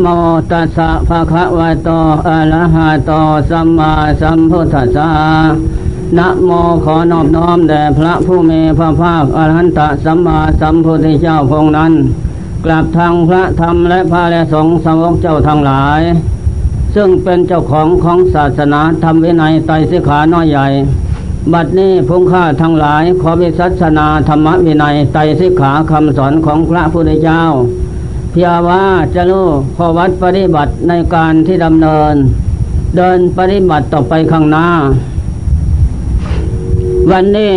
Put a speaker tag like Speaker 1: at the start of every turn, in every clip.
Speaker 1: โมตัสสะภะคะวะโตอะระหะโตสัมมาสัมพุทธัสสะนะโมขอนอบน้อมแด่พระผู้มีพระภาคอรหันตสัมมาสัมพุทธเจ้าพงนั้น กลับทางพระธรรมและพระและสงฆ์สาวกเจ้าทั้งหลาย ซึ่งเป็นเจ้าของของศาสนาธรรมวินัยไตรสิกขาน้อยใหญ่ บัดนี้พงข้าทั้งหลายขอวิสัชนาธรรมวินัยไตรสิกขาคำสอนของพระพุทธเจ้า เพียว่าจะรู้ขอวัดปฏิบัติในการที่ดำเนิน เดินปฏิบัติต่อไปข้างหน้า วันนี้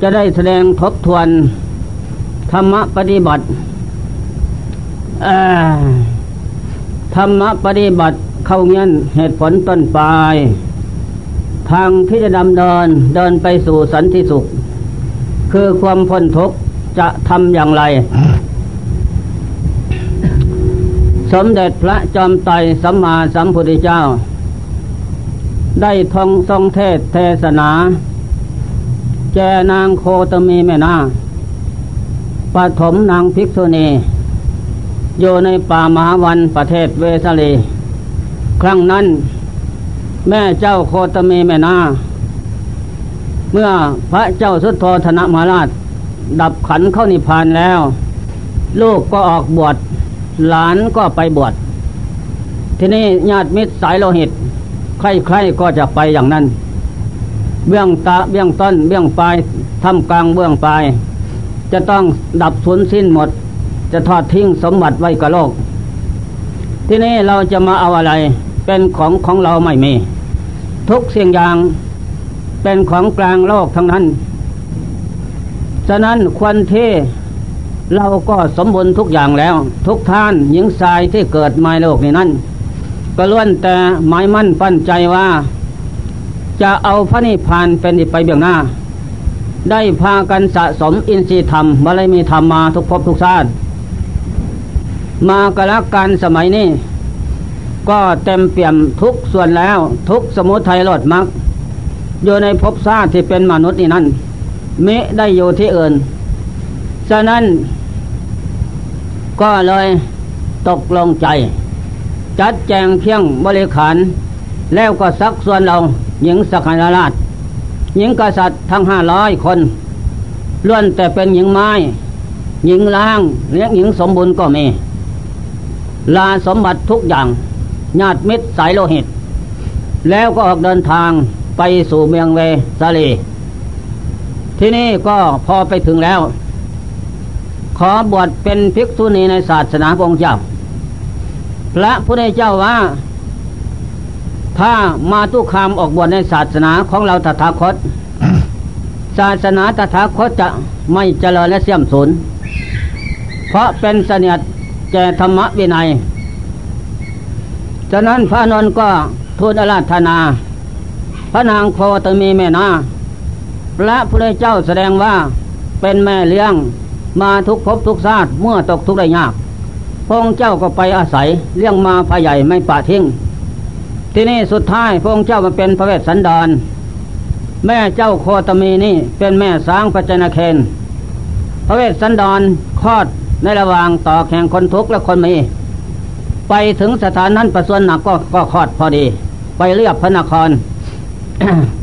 Speaker 1: จะได้แสดงทบทวน ธรรมปฏิบัติธรรมปฏิบัติเข้าเงี้ยนเหตุผลต้นปลายทางที่จะดำเนินเดินไปสู่สันติสุข คือความพ้นทุกข์จะทำอย่างไร สมเด็จพระจอมไตรสัมมาสัมพุทธเจ้า ได้ทองทรงเทศเทศนา แจนางโคตมีแม่นาปฐมนางภิกษุณีอยู่ในป่ามหาวันประเทศเวสลีครั้งนั้น แม่เจ้าโคตมีแม่นา เมื่อพระเจ้าสุโธธนมหาราช ดับขันเข้านิพพานแล้ว ลูกก็ออกบวช หลานก็ไปบวชทีนี้ญาติมิตรสายโลหิต ใครๆก็จะไปอย่างนั้น เบื้องตาเบื้องต้นเบื้องปลายทำกลางเบื้องปลาย จะต้องดับสูญสิ้นหมด จะทอดทิ้งสมบัติไว้กับโลก ที่นี้เราจะมาเอาอะไร เป็นของของเราไม่มี ทุกเสียงอย่างเป็นของกลางโลกทั้งนั้น ฉะนั้นควรที่ เราก็สมบูรณ์ทุกอย่างแล้ว ทุกท่านหญิงชายที่เกิดมาโลกนี้นั้นก็ล้วนแต่หมายมั่นปั้นใจว่า จะเอาพระนิพพานเป็นไปเบื้องหน้า ได้พากันสะสมอินทรีย์ธรรมบารมีธรรมมาทุกภพทุกชาติมากระการสมัยนี้ก็เต็มเปี่ยมทุกส่วนแล้วทุกสมุทัยลดมักอยู่ในภพชาติที่เป็นมนุษย์นี่นั่นมิได้อยู่ที่อื่น ฉะนั้น ก็เลยตกลงใจ จัดแจงเพียงบริขาร แล้วก็สักส่วนเราหญิงสักการราช หญิงกษัตริย์ทั้งห้าร้อยคนล้วนแต่เป็นหญิงไม้ หญิงล้างเลี้ยงหญิงสมบูรณ์ก็มี ลาสมบัติทุกอย่างญาติมิตรสายโลหิต แล้วก็ออกเดินทางไปสู่เมืองเวสาลีที่นี่ก็พอไปถึงแล้ว ขอบวชเป็นภิกษุณีในศาสนาองค์เจ้า พระพุทธเจ้าว่า ถ้ามาตุคามออกบวชในศาสนาของเราตถาคต ศาสนาตถาคตจะไม่เจริญและเสื่อมสูญเพราะเป็นเสนียดแก่ธรรมวินัยฉะนั้นพระนนก็ทูลอาราธนา พระนางโคตมีแม่นา พระพุทธเจ้าแสดงว่าเป็นแม่เลี้ยง มาทุกภพทุกชาติเมื่อตกทุกข์ได้ยากพระองค์เจ้าก็ไปอาศัยเลี้ยงมาพาใหญ่ไม่ปะทิ้งที่นี่สุดท้ายพระองค์เจ้ามาเป็นพระเวสสันดร แม่เจ้าโคตมีนี่เป็นแม่สางปัจจนาเคนพระเวสสันดรคลอดในระหว่างต่อแข่งคนทุกข์และคนมี ไปถึงสถานนั้นประส่วนหนักก็ก็คลอดพอดี ไปเรียบพระนคร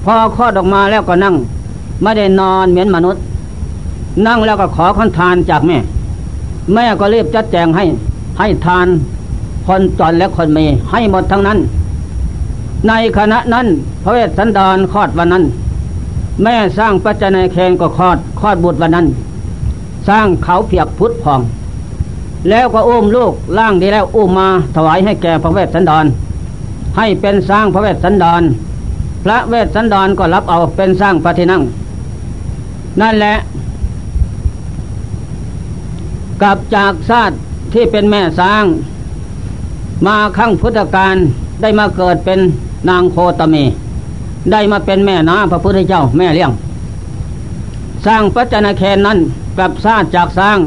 Speaker 1: พอคลอดออกมาแล้วก็นั่ง ไม่ได้นอนเหมือนมนุษย์ นั่งแล้วก็ขอคนทานจากแม่ แม่ก็รีบจัดแจงให้ให้ทานคนจนและคนมีให้หมดทั้งนั้น ในขณะนั้น พระเวสสันดรคลอดวันนั้น แม่สร้างปัจจัยเคนก็คลอดคลอดบุตรวันนั้น สร้างเขาเพียกพุทธพอง แล้วก็อุ้มลูกล่างดีแล้วอุ้มมาถวายให้แก่พระเวสสันดร ให้เป็นสร้างพระเวสสันดร พระเวสสันดรก็รับเอาเป็นสร้างพระที่นั่ง นั่นแหละ กลับจากชาติที่เป็นแม่สร้าง มาขั้งพุทธกาลได้มาเกิดเป็นนางโคตมี ได้มาเป็นแม่นาพระพุทธเจ้าแม่เลี้ยง สร้างปัจจนาเคนนั้นกลับชาติจากสร้าง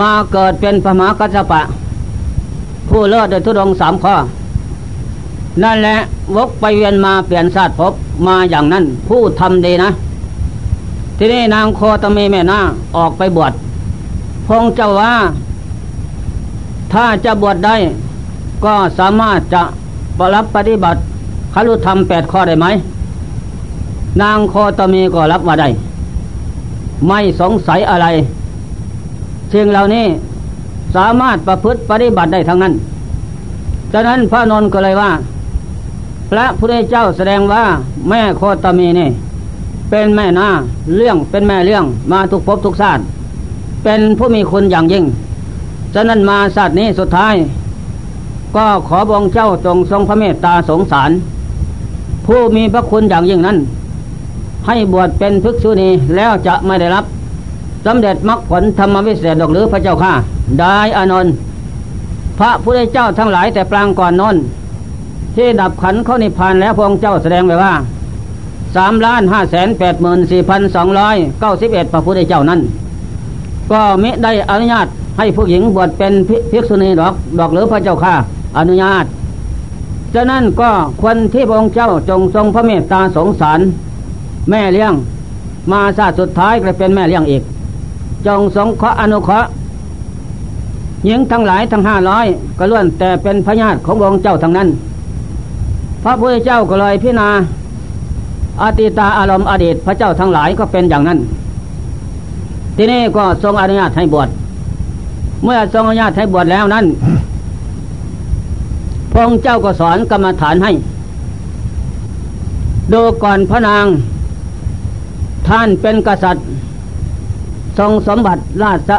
Speaker 1: มาเกิดเป็นพระมหากัสสปะ ผู้เลิศโดยทุดงสามข้อ นั่นแหละวกไปเวียนมาเปลี่ยนชาติภพมาอย่างนั้นผู้ทำดีนะ ทีนี้นางโคตมีแม่นาออกไปบวช พงเจ้าว่า ถ้าจะบวชได้ ก็สามารถจะปรับปฏิบัติคารุธรรมแปดข้อได้ไหม นางโคตมีก็รับมาได้ ไม่สงสัยอะไรสิ่งเหล่านี้สามารถประพฤติปฏิบัติได้ทั้งนั้นฉะนั้นพระนนท์ก็เลยว่า พระพุทธเจ้าแสดงว่าแม่โคตมีนี่ เป็นแม่นาเรื่องเป็นแม่เรื่องมาทุกภพทุกชาติ เป็นผู้มีคุณอย่างยิ่งฉะนั้นมาศาตร์นี้สุดท้าย ก็ขอบองเจ้าจงทรงพระเมตตาสงสาร ผู้มีพระคุณอย่างยิ่งนั้น ให้บวชเป็นภิกษุณีแล้วจะไม่ได้รับสำเร็จมรรคผลธรรมวิเศษดอกหรือพระเจ้าข้าได้อานนท์พระพุทธเจ้าทั้งหลายแต่ปรางก่อนนนที่ดับขันเข้านิพพานแล้วพระองค์เจ้าแสดงไว้ว่าสามล้านห้าแสนแปดหมื่นสี่พันสองร้อยเก้าสิบเอ็ดพระพุทธเจ้านั้น ก็มิได้อนุญาตให้ผู้หญิงบวชเป็นภิกษุณีดอกดอกหรือพระเจ้าข้าอนุญาตฉะนั้นก็ควรที่พระองค์เจ้าจงทรงพระเมตตาสงสาร แม่เลี้ยง มาชาติสุดท้ายก็เป็นแม่เลี้ยงอีก จงสงเคราะห์อนุเคราะห์หญิงทั้งหลายทั้งห้าร้อยก็ล้วนแต่เป็นพญาติขององค์เจ้าทั้งนั้น พระพุทธเจ้าก็เลยพิจารณาอติตาอารมณ์อดีตพระเจ้าทั้งหลายก็เป็นอย่างนั้น ทีนี้ก็ทรงอนุญาตให้บวชเมื่อทรงอนุญาตให้บวชแล้วนั้นพระองค์เจ้าก็สอนกรรมฐานให้ ดูก่อนพระนาง ท่านเป็นกษัตริย์ ทรงสมบัติราช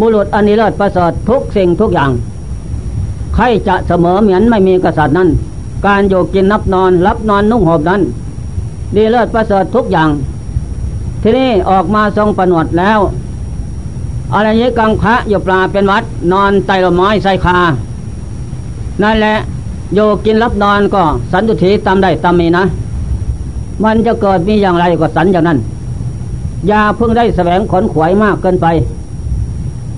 Speaker 1: บุรุษอันนี้เลิศประเสริฐทุกสิ่งทุกอย่าง ใครจะเสมอเหมือนไม่มีกษัตริย์นั้น การโยกินนับนอนรับนอนนุ่งห่มนั้น ดีเลิศประเสริฐทุกอย่าง ทีนี้ออกมาทรงประนวดแล้วอะไรนี้กังพระอยู่ปลาเป็นวัด นอนไตละไม้ใส่คา นั่นแหละโยกินรับนอนก็สันตุถีตามได้ตามมีนะ มันจะเกิดมีอย่างไรก็สันอย่างนั้น อย่าเพิ่งได้แสวงขนขวายมากเกินไป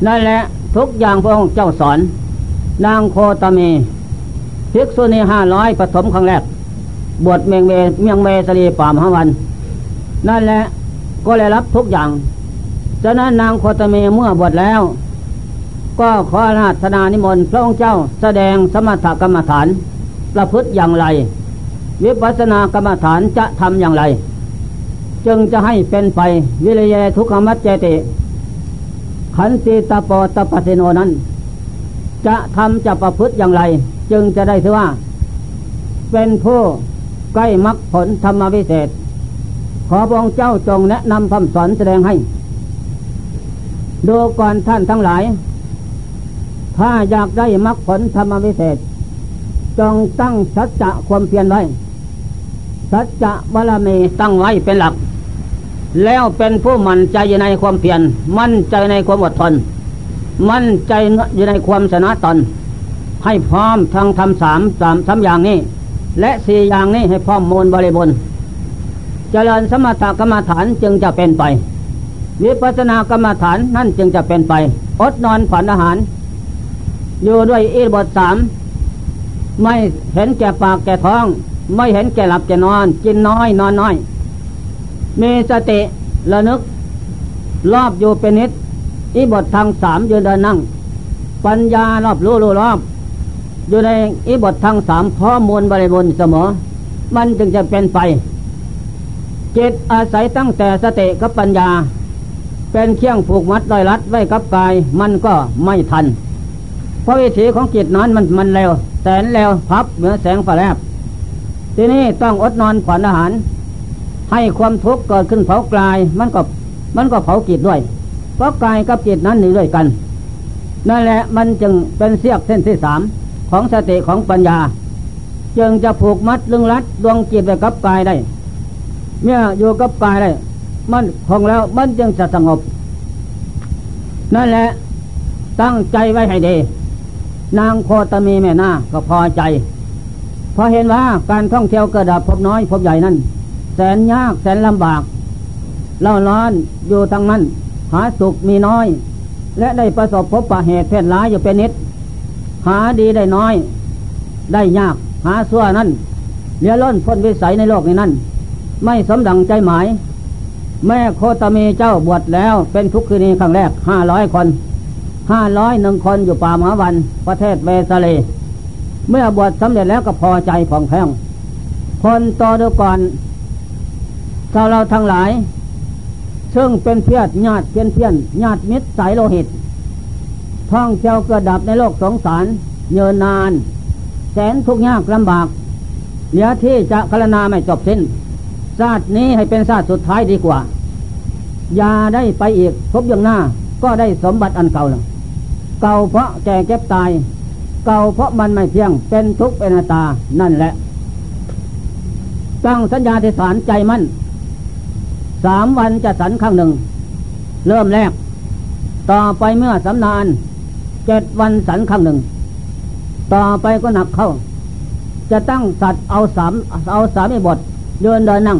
Speaker 1: นั่นแหละทุกอย่างพระองค์เจ้าสอน นางโคตมีภิกษุณีห้าร้อยปฐมครั้งแรก บวชเมงเมเมียงเมสรีป่ามหาวัน นั่นแหละ ก็เลยรับทุกอย่างฉะนั้นนางโคตมีเมื่อบวชแล้ว ก็ขอราธนานิมนต์พระองค์เจ้าแสดงสมถกรรมฐาน ประพฤติอย่างไร วิปัสสนากรรมฐานจะทำอย่างไร จึงจะให้เป็นไปวิริยทุกขมัจเจติขันติตาปตปสิโนนั้น จะทำจะประพฤติอย่างไร จึงจะได้ถือว่า เป็นผู้ใกล้มรรคผลธรรมวิเศษ อพระองค์เจ้าจงแนะนำคำสอนแสดงให้ ดูก่อนท่านทั้งหลาย ถ้าอยากได้มรรคผลธรรมวิเศษ จงตั้งสัจจะความเพียรไว้ สัจจะบารมีตั้งไว้เป็นหลัก แล้วเป็นผู้มั่นใจในความเพียร มั่นใจในความอดทน มั่นใจอยู่ในความชนะตน ให้พร้อมทั้งทำสามสามสามอย่างนี้ และสี่อย่างนี้ให้พร้อมมูลบริบูรณ์ เจริญสมถกรรมฐานจึงจะเป็นไป วิปัสสนากรรมฐานนั่นจึงจะเป็นไป อดนอนผ่อนอาหาร อยู่ด้วยอีบทสามไม่เห็นแก่ปากแก่ท้อง ไม่เห็นแก่หลับแก่นอน กินน้อยนอนน้อย มีสติระนึก รอบอยู่เป็นนิดอิบททางสามยืนเดินนั่ง ปัญญารอบรู้รู้รอบ อยู่ในอิบททางสามข้อมูลบริบูรณ์เสมอ มันจึงจะเป็นไป จิตอาศัยตั้งแต่สติกับปัญญา เป็นเคี่ยงผูกมัดลอยรัดไว้กับกาย มันก็ไม่ทัน เพราะวิถีของจิตนั้นมันมันเร็ว แสนเร็วพับเหมือนแสงไฟแลบทีนี้ต้องอดนอนผ่อนอาหาร ให้ความทุกข์เกิดขึ้นเผากายมันก็มันก็เผาจิตด้วย เพราะกายกับจิตนั้นหนีด้วยกันนั่นแหละมันจึงเป็นเสียกเส้นที่สามของสติของปัญญา จึงจะผูกมัดลึงรัดดวงจิตไปกับกายได้ เมื่ออยู่กับกายได้มันคงแล้วมันจึงจะสงบ นั่นแหละ ตั้งใจไว้ให้ดี นางโคตมีแม่นาก็พอใจพอเห็นว่าการท่องเที่ยวเกิดดับพบน้อยพบใหญ่นั้น แสนยากแสนลำบาก เล่าร้อนอยู่ทางนั้น หาสุขมีน้อย และได้ประสบพบปะเหตุเพศร้ายอยู่เป็นนิด หาดีได้น้อย ได้ยากหาสั่วนั้นเลี้ยล้นพ้นวิสัยในโลกนี้นั้น ไม่สมดังใจหมาย แม่โคตมีเจ้าบวชแล้วเป็นทุกคืนนี้ครั้งแรกห้าร้อยคนห้าร้อยหนึ่งคนอยู่ป่ามหาวัน ประเทศเวสเลเมื่อบวชสำเร็จแล้วก็พอใจผ่องแผ้งคนต่อดูก่อนชาวเราทั้งหลาย ซึ่งเป็นเพียรญาติเพียนเพียนญาติมิตรสายโลหิตท่องเที่ยวเกิดดับในโลกสงสารเยินนาน แสนทุกข์ยากลำบากเหลือที่จะกรณาไม่จบสิ้น ชาตินี้ให้เป็นชาติสุดท้ายดีกว่า อย่าได้ไปอีกพบอย่างหน้า ก็ได้สมบัติอันเก่าแล้วเก่าเพราะแก่เก็บตาย เก่าเพราะมันไม่เที่ยงเป็นทุกข์เป็นอนัตตานั่นแหละตั้งสัญญาทิฏฐานใจมั่นสามวันจะสันครั้งหนึ่ง เริ่มแรก ต่อไปเมื่อสำนานเจ็ดวันสันครั้งหนึ่ง ต่อไปก็หนักเข้า จะตั้งสัตว์เอาสามเอาสามีบท เดินเดินนั่ง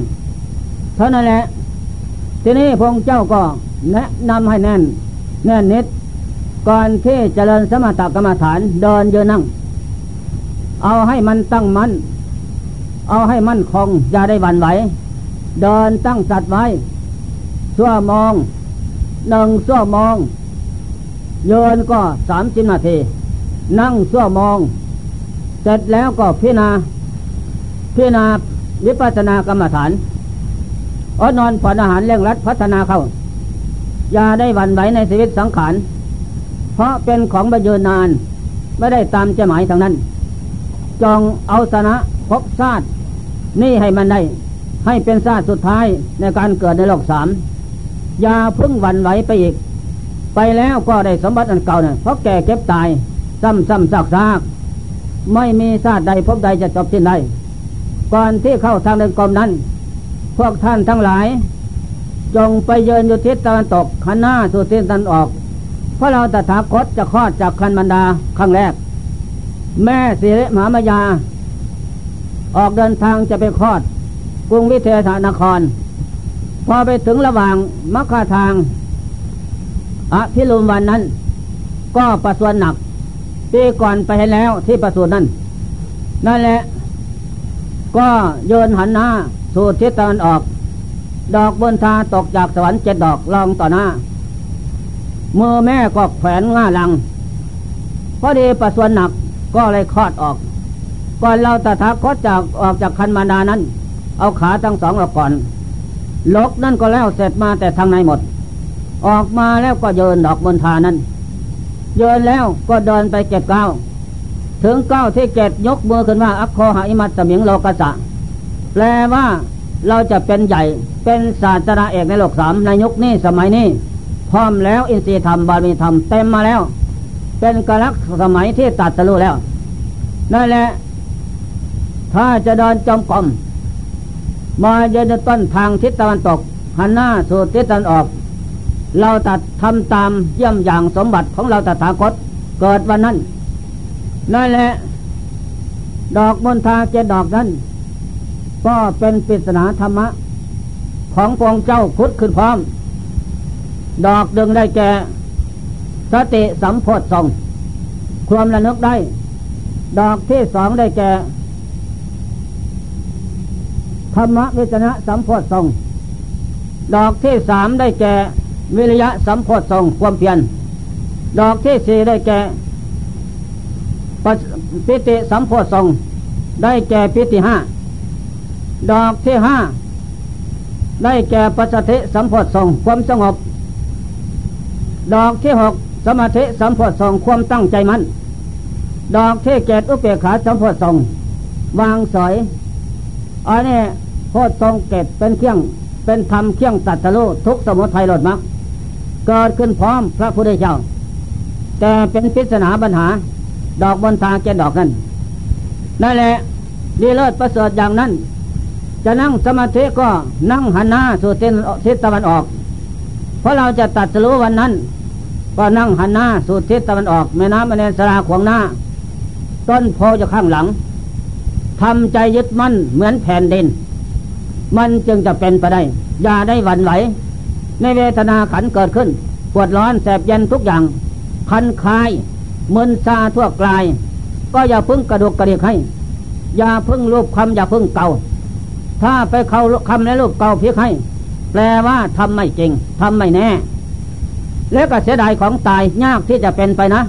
Speaker 1: เท่านั้นแหละ ทีนี้พงเจ้าก็แนะนำให้แน่น แน่นนิด ก่อนที่จเจริญสมถกรรมฐานเดินเยืนนั่ง เอาให้มันตั้งมัน่นเอาให้มั่นคงอย่าได้หวั่นไหว เดินตั้งสัตว์ไว้ชั่วมองหนึ่งชั่วมองเยินก็สามสิบนาที นั่งชั่วมอง เสร็จแล้วก็พิจารณาพิจารณา วิปัสสนากรรมฐานอดนอนผ่อนอาหารเร่งรัดพัฒนาเข้า อย่าได้หวั่นไหวในชีวิตสังขาร เพราะเป็นของบรรยืนนาน ไม่ได้ตามใจหมายทางนั้น จองเอาชนะพบชาตินี่ให้มันได้ ให้เป็นชาติสุดท้ายในการเกิดในโลกสาม อย่าพึ่งหวั่นไหวไปอีก ไปแล้วก็ได้สมบัติอันเก่าเนี่ยเพราะแก่เก็บตาย ซ้ำซ้ำซากซากไม่มีชาติใดพบใดจะจบสิ้นได้ ก่อนที่เข้าทางเดินกรมนั้น พวกท่านทั้งหลาย จงไปเยินอยู่ทิศตะวันตกขันหน้าสู่ทิศตะวันออก เพราะเราตถาคตจะคลอดจากคันบรรดาครั้งแรก แม่สิริมหามายา ออกเดินทางจะไปคลอด กรุงวิเทหานคร พอไปถึงระหว่างมัคคาทางอภิรุมวันนั้น ก็ประสวนหนักปีก่อนไปให้แล้วที่ประสูตรนั้นนั่นแหละ ก็โยนหันหน้าสู่ทิศตะวันออก ดอกบนทาตกจากสวรรค์เจ็ดดอกลองต่อหน้า มือแม่ก็แขวนง่าลังพอดีประสวนหนักก็เลยคลอดออก ก่อนเราตถาคตจากออกจากคันมาดานั้น เอาขาทั้งสองออกก่อน ลกนั่นก็แล้วเสร็จมาแต่ทางในหมด ออกมาแล้วก็โยนดอกบนทานั้นโยนแล้วก็เดินไปเก็บก้าว ถึงเก้าที่เจ็ดยกมือขึ้นว่าอัคโคหาอิมัตสมิงโลกสะ แปลว่าเราจะเป็นใหญ่เป็นศาสนาเอกในโลกสามในยุคนี้สมัยนี้ พร้อมแล้วอินทรีย์ธรรมบารมีธรรมเต็มมาแล้ว เป็นกลักสมัยที่ตัดสรู้แล้ว นั่นแหละ ถ้าจะเดินจมกรมมาเยืนต้นทางทิศตะวันตก หันหน้าสู่ทิศตะวันออก เราตัดทำตามเยี่ยมอย่างสมบัติของเราตถาคตเกิดวันนั้น นั่นแหละ ดอกมณฑาเจดอกนั้น ก็เป็นปริศนาธรรมะ ของพงเจ้าคุดขึ้นพร้อม ดอกดึงได้แก่ สติสัมโพธสองความระนึกได้ ดอกที่สองได้แก่ธรรมวิจนะสัมโพธสองดอกที่สามได้แก่วิริยะสัมโพธสองความเพียรดอกที่สี่ได้แก่ ปิติสัมโพธงได้แก่ปิติห้าดอกที่ห้าได้แก่ปัจจิสัมโพธงความสงบ ดอกที่หกสมาธิสัมโพธงความตั้งใจมัน่นดอกที่เกตอุเบกขาสัมโพธงวางสอยอันนี้โพธงเกตเป็นเครื่องเป็นธรรมเครื่องตัดสรุทุกสมุทัยหลดมักเกิดขึ้นพร้อมพระพุทธเจ้า แต่เป็นพิศนาปัญหา ดอกบนทางแกดอกนั้นนั่นแหละดีเลิศประเสริฐอย่างนั้น จะนั่งสมาธิก็นั่งหันหน้าสู่ทิศตะวันออก เพราะเราจะตัดสรู้วันนั้น ก็นั่งหันหน้าสู่ทิศตะวันออกแม่น้ำมเนสราขวางหน้า ต้นโพจะข้างหลังทำใจยึดมั่นเหมือนแผ่นดิน มันจึงจะเป็นไปได้ อย่าได้หวั่นไหว ในเวทนาขันเกิดขึ้น ปวดร้อนแสบเย็นทุกอย่าง คันคาย มึนซาทั่วกลาย ก็อย่าพึ่งกระดูกกระเดียกให้ อย่าพึ่งรูปคำอย่าพึ่งเก่า ถ้าไปเข้าคำและรูปเก่าเพียกให้ แปลว่าทำไม่จริงทำไม่แน่ แล้วก็เสียดายของตายยากที่จะเป็นไปนะ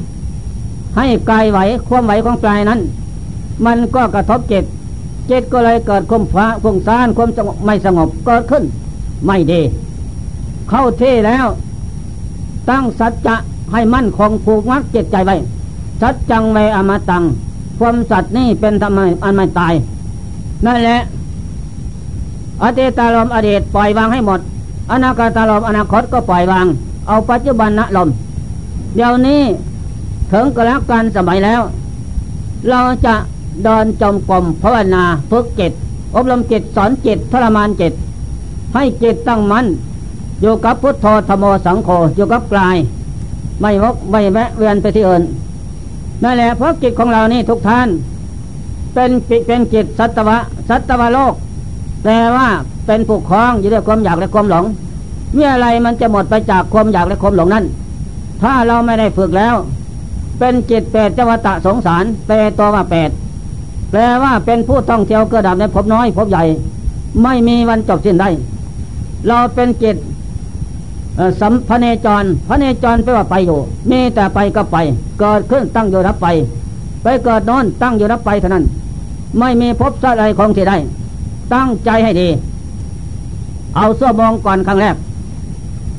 Speaker 1: ให้กายไหวความไหวของกายนั้น มันก็กระทบจิตจิตก็เลยเกิดความฟ้าความซ่านความไม่สงบเกิดขึ้น ไม่ดี เข้าที่แล้ว ตั้งสัจจะ ให้มั่นคงผูกมัดจิตใจไว้สัจจังเวอมตัง ความสัตว์นี่เป็นทำไมอันไม่ตาย นั่นแหละอดีตารมอดีตปล่อยวางให้หมด อนาคตารมอนาคตก็ปล่อยวาง เอาปัจจุบันนะลมเดี๋ยวนี้ถึงกระการสมัยแล้ว เราจะเดินจมกรมภาวนาฝึกจิตอบรมจิตสอนจิตทรมานจิตให้จิตตั้งมัน่นอยู่กับพุทโธธโมสังโฆอยู่กับกลาย ไม่วกไม่แวะเวียนไปที่อื่นนั่นแหละเพราะจิตของเรานี่ทุกท่าน เป็นจิตเป็นจิตสัตวะ สัตวโลก แต่ว่าเป็นผูกคล้องอยู่ด้วยความอยากและความหลงเมื่ออไรมันจะหมดไปจากความอยากและความหลงนั้น ถ้าเราไม่ได้ฝึกแล้ว เป็นจิตเปรตจวตะสงสารเปรตัวว่าเปรตแปลว่าเป็นผู้ท่องเที่ยวเกิดดับในภพน้อยภพใหญ่ ไม่มีวันจบสิ้นได้ เราเป็นจิต สัมพเนจรพระเนจรแปลว่าไปอยู่ มีแต่ไปก็ไป เกิดขึ้นตั้งอยู่รับไป ไปเกิดนอนตั้งอยู่รับไปเท่านั้น ไม่มีพบสัตว์อะไรของที่ได้ ตั้งใจให้ดี เอาเสื้อมองก่อนครั้งแรก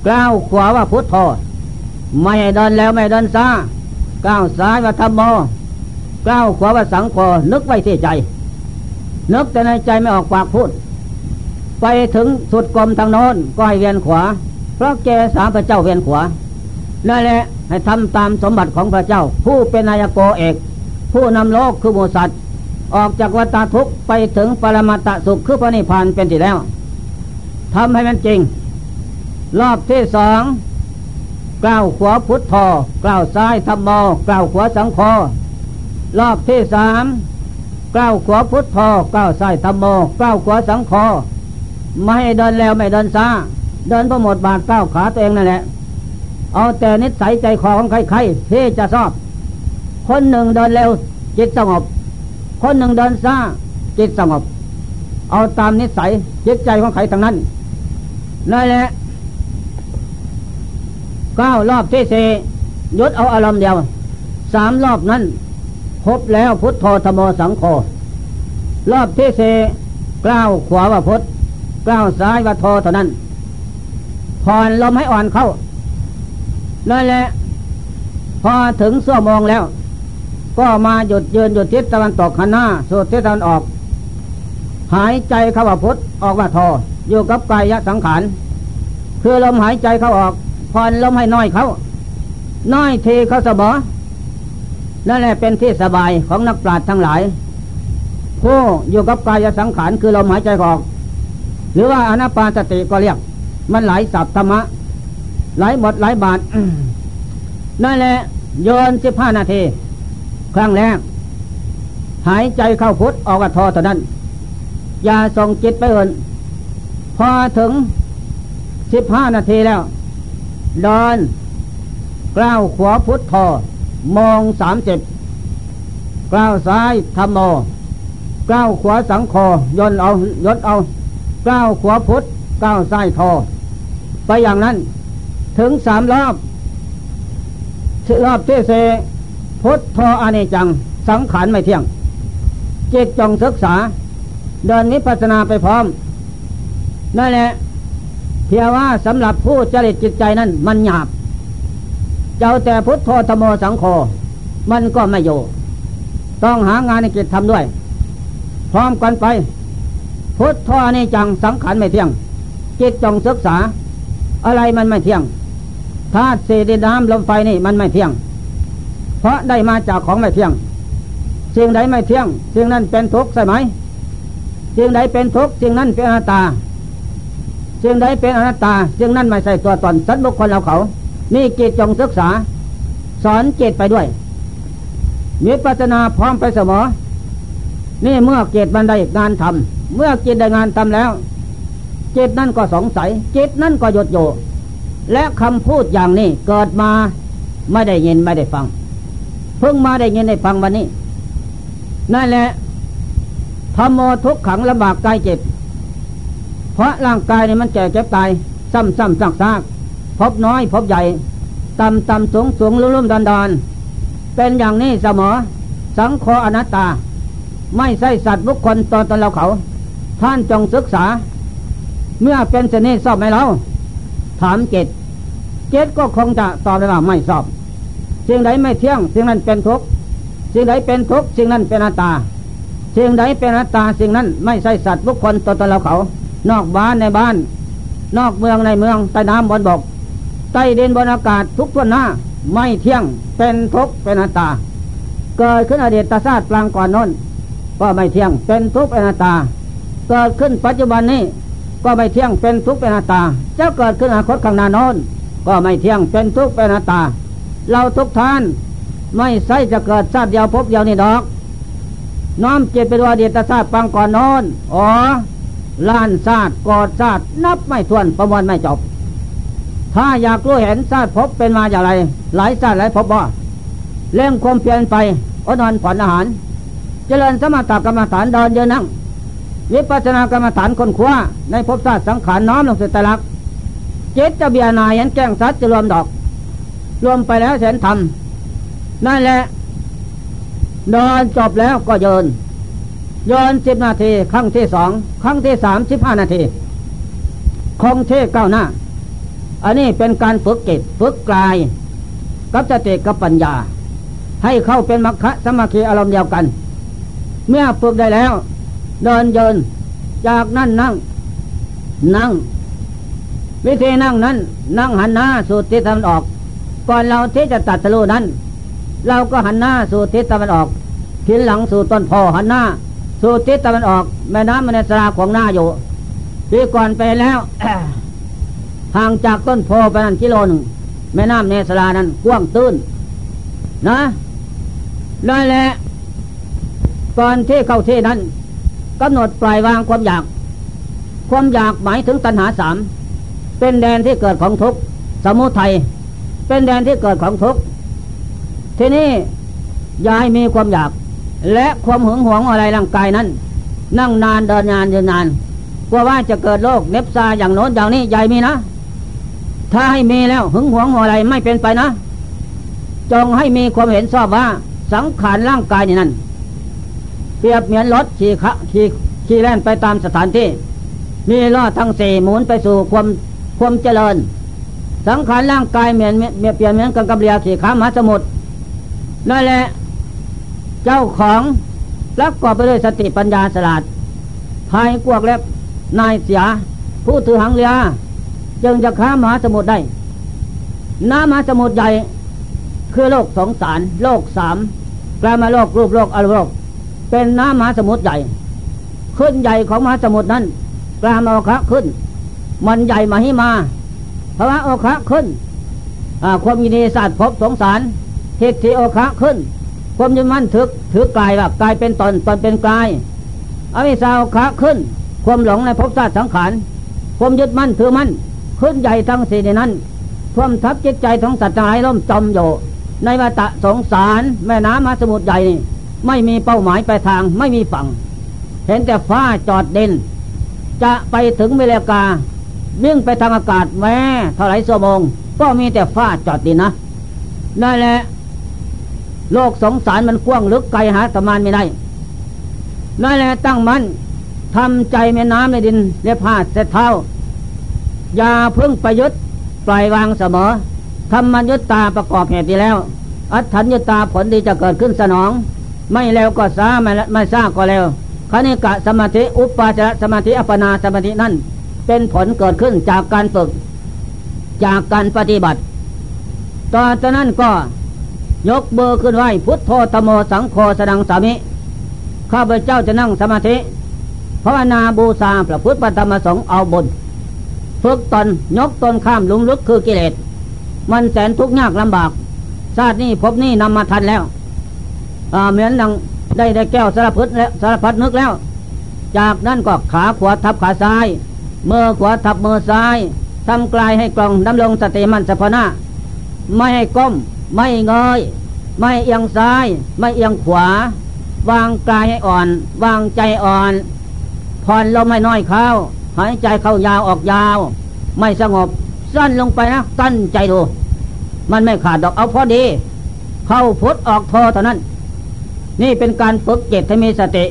Speaker 1: กล้าวขวาว่าพุทธโธไม่เดินแล้วไม่เดินซาก้าวซ้ายว่าธรรมโมก้าวขวาว่าสังโฆนึกไว้ที่ใจ นึกแต่ในใจไม่ออกปากพูด ไปถึงสุดกลมทางโน้นก็ให้เวียนขวา เพราะแกสามพระเจ้าเวียนขวานั่นแหละให้ทำตามสมบัติของพระเจ้า ผู้เป็นนายโกเอก ผู้นำโลกคือมูสัตว์ออกจากวัฏทุกไปถึงปรมาตสุขคือพระนิพพานเป็นที่แล้วทำให้มันจริง รอบที่สองกล่าวขวาพุทธอกล่าวซ้ายธรรมโมกล่าวขวาสังโฆรอบที่สามกล่าวขวาพุทธอกล่าวซ้ายธรรมโมกล่าวขวาสังโฆไม่เดินแล้วไม่เดินซา เดินพอหมดบาทเก้าขาตัวเองนั่นแหละ เอาแต่นิสัยใจคอของใครๆที่จะชอบ คนหนึ่งเดินเร็ว จิตสงบ คนหนึ่งเดินซ่าจิตสงบ เอาตามนิสัยจิตใจของใครทั้งนั้นนั่นแหละก้ารอบที่สี่ยศเอาอารมณ์เดียวสามรอบนั้นพบแล้วพุทธโธธโมสังโฆรอบที่สี่กล้าวขวาว่าพุทธกล้าวซ้ายว่าโทเท่านั้น ผ่อนลมให้อ่อนเข้านั่นแหละ พอถึงเสื้อมองแล้ว ก็มาหยุดยืนหยุดทิศตะวันตกหันหน้าสุดทิศตะวันออก หายใจเข้าว่าพุทธออกว่าทออยู่กับกายสังขารคือลมหายใจเข้าออกผ่อนลมให้น้อยเขาน้อยทีเขาสบอนั่นแหละเป็นที่สบายของนักปราชญ์ทั้งหลายผู้อยู่กับกายสังขารคือลมหายใจออก หรือว่าอนาปานสติก็เรียก มันหลายสับธรรมะ หลายบทหลายบาทนั่นแหละโยนสิบห้านาที ครั้งแรก หายใจเข้าพุทธออกทอเท่านั้น อย่าส่งจิตไปอื่น พอถึงสิบห้านาทีแล้วเดินกล้าวขวาพุทธทอมองสามเจ็บกล้าวซ้ายธรรมโมกล้าวขวาสังคอยนเอายศเอากล้าวขวาพุทธก้าวซ้ายทอ ไปอย่างนั้น ถึงสามรอบรอบที่เสพุทธอเนจัง สังขารไม่เที่ยง จิตจงศึกษา เดินนิพพานาไปพร้อมนั่นแหละเพียงว่าสำหรับผู้จริตจิตใจนั้นมันหยาบ เจ้าแต่พุทโธธโมสังโฆมันก็ไม่อยู่ ต้องหางานในกิจทำด้วย พร้อมกันไป พุทโธเนจังสังขารไม่เที่ยง จิตจงศึกษา อะไรมันไม่เที่ยงธาตุสี่ดินน้ำลมไฟนี่มันไม่เที่ยง เพราะได้มาจากของไม่เที่ยงสิ่งใดไม่เที่ยงสิ่งนั้นเป็นทุกข์ใช่ไหมสิ่งใดเป็นทุกข์สิ่งนั้นเป็นอนัตตาสิ่งใดเป็นอนัตตาสิ่งนั้นไม่ใช่ตัวตนสัตว์บุคคลเราเขา นี่จิตจงศึกษา สอนจิตไปด้วยมีปัจนาพร้อมไปเสมอนี่เมื่อเกตมันได้งานทำเมื่อจิตได้งานทำแล้ว จิตนั่นก็สงสัย จิตนั่นก็หยดอยู่และคำพูดอย่างนี้เกิดมาไม่ได้ยินไม่ได้ฟัง เพิ่งมาได้ยินได้ฟังวันนี้ นั่นแหละธรรมโมทุกขังลำบากกายเจ็บ เพราะร่างกายนี่มันแก่เจ็บตาย ซ้ำซ้ำซากซากพบน้อยพบใหญ่ต่ำต่ำสูงสูงลุ่มลุ่มดอนดอนเป็นอย่างนี้เสมอ สังโฆอนัตตา ไม่ใช่สัตว์บุคคลตนตนเราเขา ท่านจงศึกษา เมื่อเป็นเช่นนี้ชอบไหมเราถามเจตเจตก็คงจะตอบได้ว่าไม่ชอบสิ่งใดไม่เที่ยงสิ่งนั้นเป็นทุกข์สิ่งใดเป็นทุกข์สิ่งนั้นเป็นอนัตตาสิ่งใดเป็นอนัตตาสิ่งนั้นไม่ใช่สัตว์บุคคลตนตนเราเขา นอกบ้านในบ้าน นอกเมืองในเมืองใต้น้ำบนบกใต้ดินบนอากาศทุกทั่วหน้าไม่เที่ยงเป็นทุกข์เป็นอนัตตา เกิดขึ้นอดีตศาสตร์กลางก่อนน้นก็ไม่เที่ยงเป็นทุกข์เป็นอนัตตา เกิดขึ้นปัจจุบันนี้ ก็ไม่เที่ยงเป็นทุกข์เป็นอนัตตาเจ้าเกิดขึ้นอนาคตข้างหน้าโน้นก็ไม่เที่ยงเป็นทุกข์เป็นอนัตตา เราทุกท่านไม่ใช่จะเกิดชาติเดียวพบเดียวนี่ดอก น้อมเจตไปดูอดีตศาตร์ปางก่อนโน้นอ๋อล้านศาตร์กอดศาตร์นับไม่ถ้วนประมวลไม่จบ ถ้าอยากรู้เห็นศาตร์พบเป็นมาอย่างไร หลายศาตร์หลายพบบ่เร่งความเพียรไปอดนอนผ่อนอาหาร เจริญสมถกรรมฐานเดินเยอะนั่ง วิปัสสนากรรมฐานคนคว้าในภพศาตร์สังขารน้อมลงสู่ตลักเจตจะเบียนายเห็นแก้งสัตว์จะรวมดอก รวมไปแล้วแสนทำนั่นแหละนอนจบแล้วก็เยินเยินสิบนาทีครั้งที่สองครั้งที่สามสิบห้านาทีคงเทก้าหน้า อันนี้เป็นการฝึกจิตฝึกกลาย กับสติกับปัญญา ให้เข้าเป็นมรรคสมาธิอารมณ์เดียวกัน เมื่อฝึกได้แล้ว เดินเยิน จากนั่นนั่ง นั่ง วิธีนั่งนั้น นั่งหันหน้าสู่ทิศตะวันออก ก่อนเราที่จะตัดทะลุนั้น เราก็หันหน้าสู่ทิศตะวันออกทิศหลังสู่ต้นพอหันหน้า สู่ทิศตะวันออก แม่น้ำมันสราของหน้าอยู่ปีก่อนไปแล้วห่างจากต้นโพไปนั้นกิโลหนึ่งแม่น้ำเนสลานั้นกว้างตื้นนะนั่นแหละก่อนที่เข้าที่นั้น กำหนดปล่อยวางความอยาก ความอยากหมายถึงตัณหาสามเป็นแดนที่เกิดของทุกข์สมุทัยเป็นแดนที่เกิดของทุกข์ทีนี้ยายมีความอยาก และความหึงหวงอะไรร่างกายนั้น นั่งนานเดินนานยืนนานกลัวว่าจะเกิดโรคเนบซาอย่างโน้นอย่างนี้ยายมีนะ ถ้าให้มีแล้วหึงหวงอะไรไม่เป็นไปนะ จงให้มีความเห็นชอบว่าสังขารร่างกายนี่นั่น รียบเหมือนรถขี่ขขี่ขี่แล่นไปตามสถานที่ มีล้อทั้งสี่หมุนไปสู่ความความเจริญ สังขารร่างกายเหมือนเปรียบเหมือนกับกับเรือขี่ขามหาสมุทรนั่นแหละเจ้าของประกอบไปด้วยสติปัญญาสลาดภายกวกแล้วนายเสีย ผู้ถือหังเรือจึงจะข้ามหาสมุทรได้ น้ำมหาสมุทรใหญ่ คือโลกสองสาร โลกสามกลายมาโลกรูปโลกอรูปโลก เป็นน้ำมหาสมุทรใหญ่ ขึ้นใหญ่ของมหาสมุทรนั้นกลามโอคะขึ้น มันใหญ่มาหิมาพราะว่าโอคะขึ้นความยินดีสัตว์พบสงสารเทิฏฐิโอคะขึ้น ความยึดมั่นถือถือกายว่ากายเป็นตนตนเป็นกายอวิชชาโอคะขึ้น ความหลงในภพชาติสังขารความยึดมั่นถือมั่นขึ้นใหญ่ทั้งสี่ในนั้นท่วมทับจิตใจของสัตว์ทั้งหลายล่มจมอยู่ในวัฏสงสาร แม่น้ำมหาสมุทรใหญ่นี่ ไม่มีเป้าหมายไปทางไม่มีฝั่ง เห็นแต่ฟ้าจอดเด่น จะไปถึงเมลกา วิ่งไปทางอากาศแม้เท่าไรชั่วโมง ก็มีแต่ฟ้าจอดดินนะนั่นแหละโลกสงสารมันกว้างลึกไกลหาสมานไม่ได้นั่นแหละตั้งมันทำใจแม่น้ำในดินเรียผ้าเสร็จเท้า อย่าพึ่งไปยึดปล่อยวางเสมอทำมันยุตตาประกอบเหตุดีแล้ว อัตถัญยุตตาผลดีจะเกิดขึ้นสนอง ไม่แล้วก็ซาไม่ไม่ซาก็แล้วคณิกะสมาธิอุปาจารสมาธิอัปนาสมาธินั่น เป็นผลเกิดขึ้นจากการฝึก จากการปฏิบัติ ตอจากนั้นก็ยกเบอร์ขึ้นไหวพุทโธธโมสังโฆสดังสามิ ข้าพเจ้าจะนั่งสมาธิภาวนาบูชาพระพุทธธรรมสงฆ์เอาบนฝึกตนยกตนข้ามลุมลึกคือกิเลส มันแสนทุกข์ยากลำบาก ชาตินี้พบนี้นำมาทันแล้ว เหมือนดังได้ได้แก้วสารพัดแล้วสารพัดนึกแล้ว จากนั้นก็ขาขวาทับขาซ้ายมือขวาทับมือซ้ายทำกลายให้กลองดำลงสติมันสะพนาไม่ให้ก้ม ไม่เงย ไม่เอียงซ้าย ไม่เอียงขวา วางกายให้อ่อน วางใจอ่อนผ่อนลมไม่น้อยเข้า หายใจเข้ายาวออกยาว ไม่สงบ สั้นลงไปนะตั้นใจดู มันไม่ขาดดอกเอาพอดี เข้าพุทธออกโทเท่านั้น นี่เป็นการฝึกจิตให้มีสติ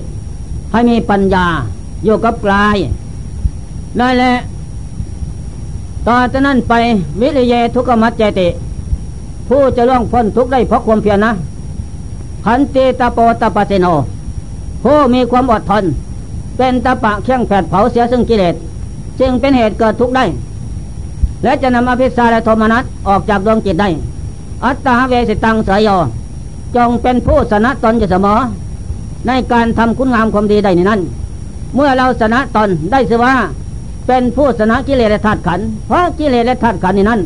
Speaker 1: ให้มีปัญญา อยู่กับกายได้แหละต่อจากนั้นไปวิริยทุกขมัจเจติ ผู้จะล่วงพ้นทุกได้เพราะความเพียรนะขันติตาโปตปะเสโน ผู้มีความอดทน เป็นตะปะเคี่ยงแผดเผาเสียซึ่งกิเลสจึงเป็นเหตุเกิดทุกข์ได้ และจะนำอภิสาและโทมนัสออกจากดวงจิตได้ อัตตาเวสิตังสายโย จงเป็นผู้สนะตนอยู่เสมอ ในการทำคุณงามความดีได้ในนั้น เมื่อเราสนะตนได้สิว่า เป็นผู้สนะกิเลสและธาตุขัน เพราะกิเลสและธาตุขันในนั้น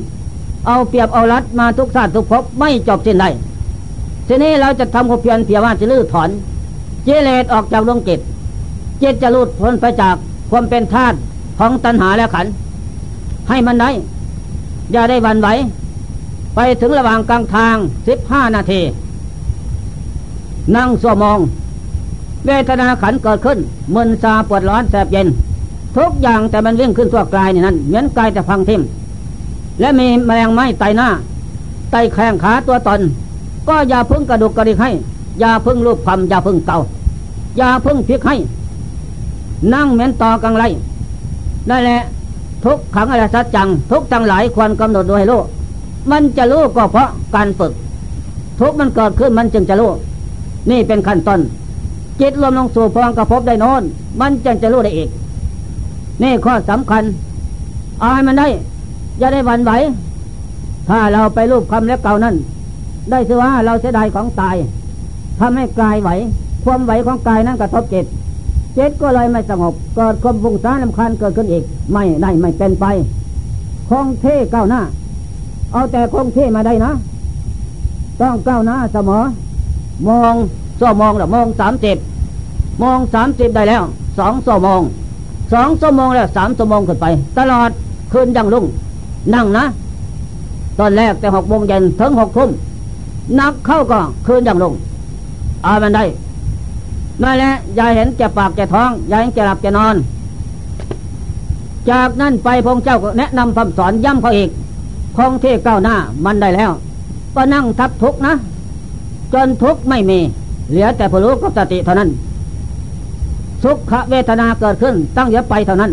Speaker 1: เอาเปรียบเอารัดมาทุกชาติทุกภพไม่จบสิ้นได้ทีนี้เราจะทำความเพียรเพียรว่าจะลื้อถอนกิเลสออกจากดวงจิตจิตจะลุดพ้นไปจากความเป็นธาตุของตัณหาและขัน ให้มันได้อย่าได้วันไหวไปถึงระหว่างกลางทางสิบห้านาที นั่งสวมอง เวทนาขันเกิดขึ้นมึนซาปวดร้อนแสบเย็น ทุกอย่างแต่มันวิ่งขึ้นทั่วกายนี่นั่นเหมือนกายจะพังทิมและมีแมลงไม้ไตหน้า ไตแข้งขาตัวตน ก็อย่าพึ่งกระดุกกระดิกให้อย่าพึ่งรูปคำอย่าพึ่งเก่าอย่าพึ่งพลิกให้ นั่งเหมือนต่อกังไรนั่นแหละทุกขังอะไรสัจจัง ทุกทั้งหลายควรกำหนดโดยรู้มันจะรู้ก็เพราะการฝึก ทุกมันเกิดขึ้นมันจึงจะรู้ นี่เป็นขั้นต้นจิตรวมลงสู่พลังกระพบได้นอน มันจึงจะรู้ได้อีก นี่ข้อสำคัญ เอาให้มันได้ อย่าได้หวั่นไหว ถ้าเราไปรูปคำและเก่านั้น ได้สือว่าเราเสียดายของตายทำให้กายไหว ความไหวของกายนั้นกระทบจิตจิตก็เลยไม่สงบเกิดความฟุ้งซ่านลำคาญเกิดขึ้นอีก ไม่ได้ไม่เป็นไป คงเท่ก้าวหน้า เอาแต่คงเท่มาได้นะ ต้องก้าวหน้าเสมอ มองสอมองหรือมองสามสิบมองสามสิบได้แล้วสองสมองสองสมองแล้วสามสมองขึ้นไป ตลอดคืนยังลุ่งนั่งนะ ตอนแรกแต่หกโมงเย็นถึงหกทุ่มนักเข้าก็คืนยังลงอามันได้นั่นแหละย่าเห็นแก่ปากแก่ท้องย่าเห็นแก่หลับแกนอน จากนั้นไปพงเจ้าก็แนะนำคำสอนย้ำเขาอีกคงที่ก้าวหน้ามันได้แล้ว ก็นั่งทับทุกนะ จนทุกไม่มี เหลือแต่ผู้รู้กับสติเท่านั้น ทุกขเวทนาเกิดขึ้นตั้งอยู่ไปเท่านั้น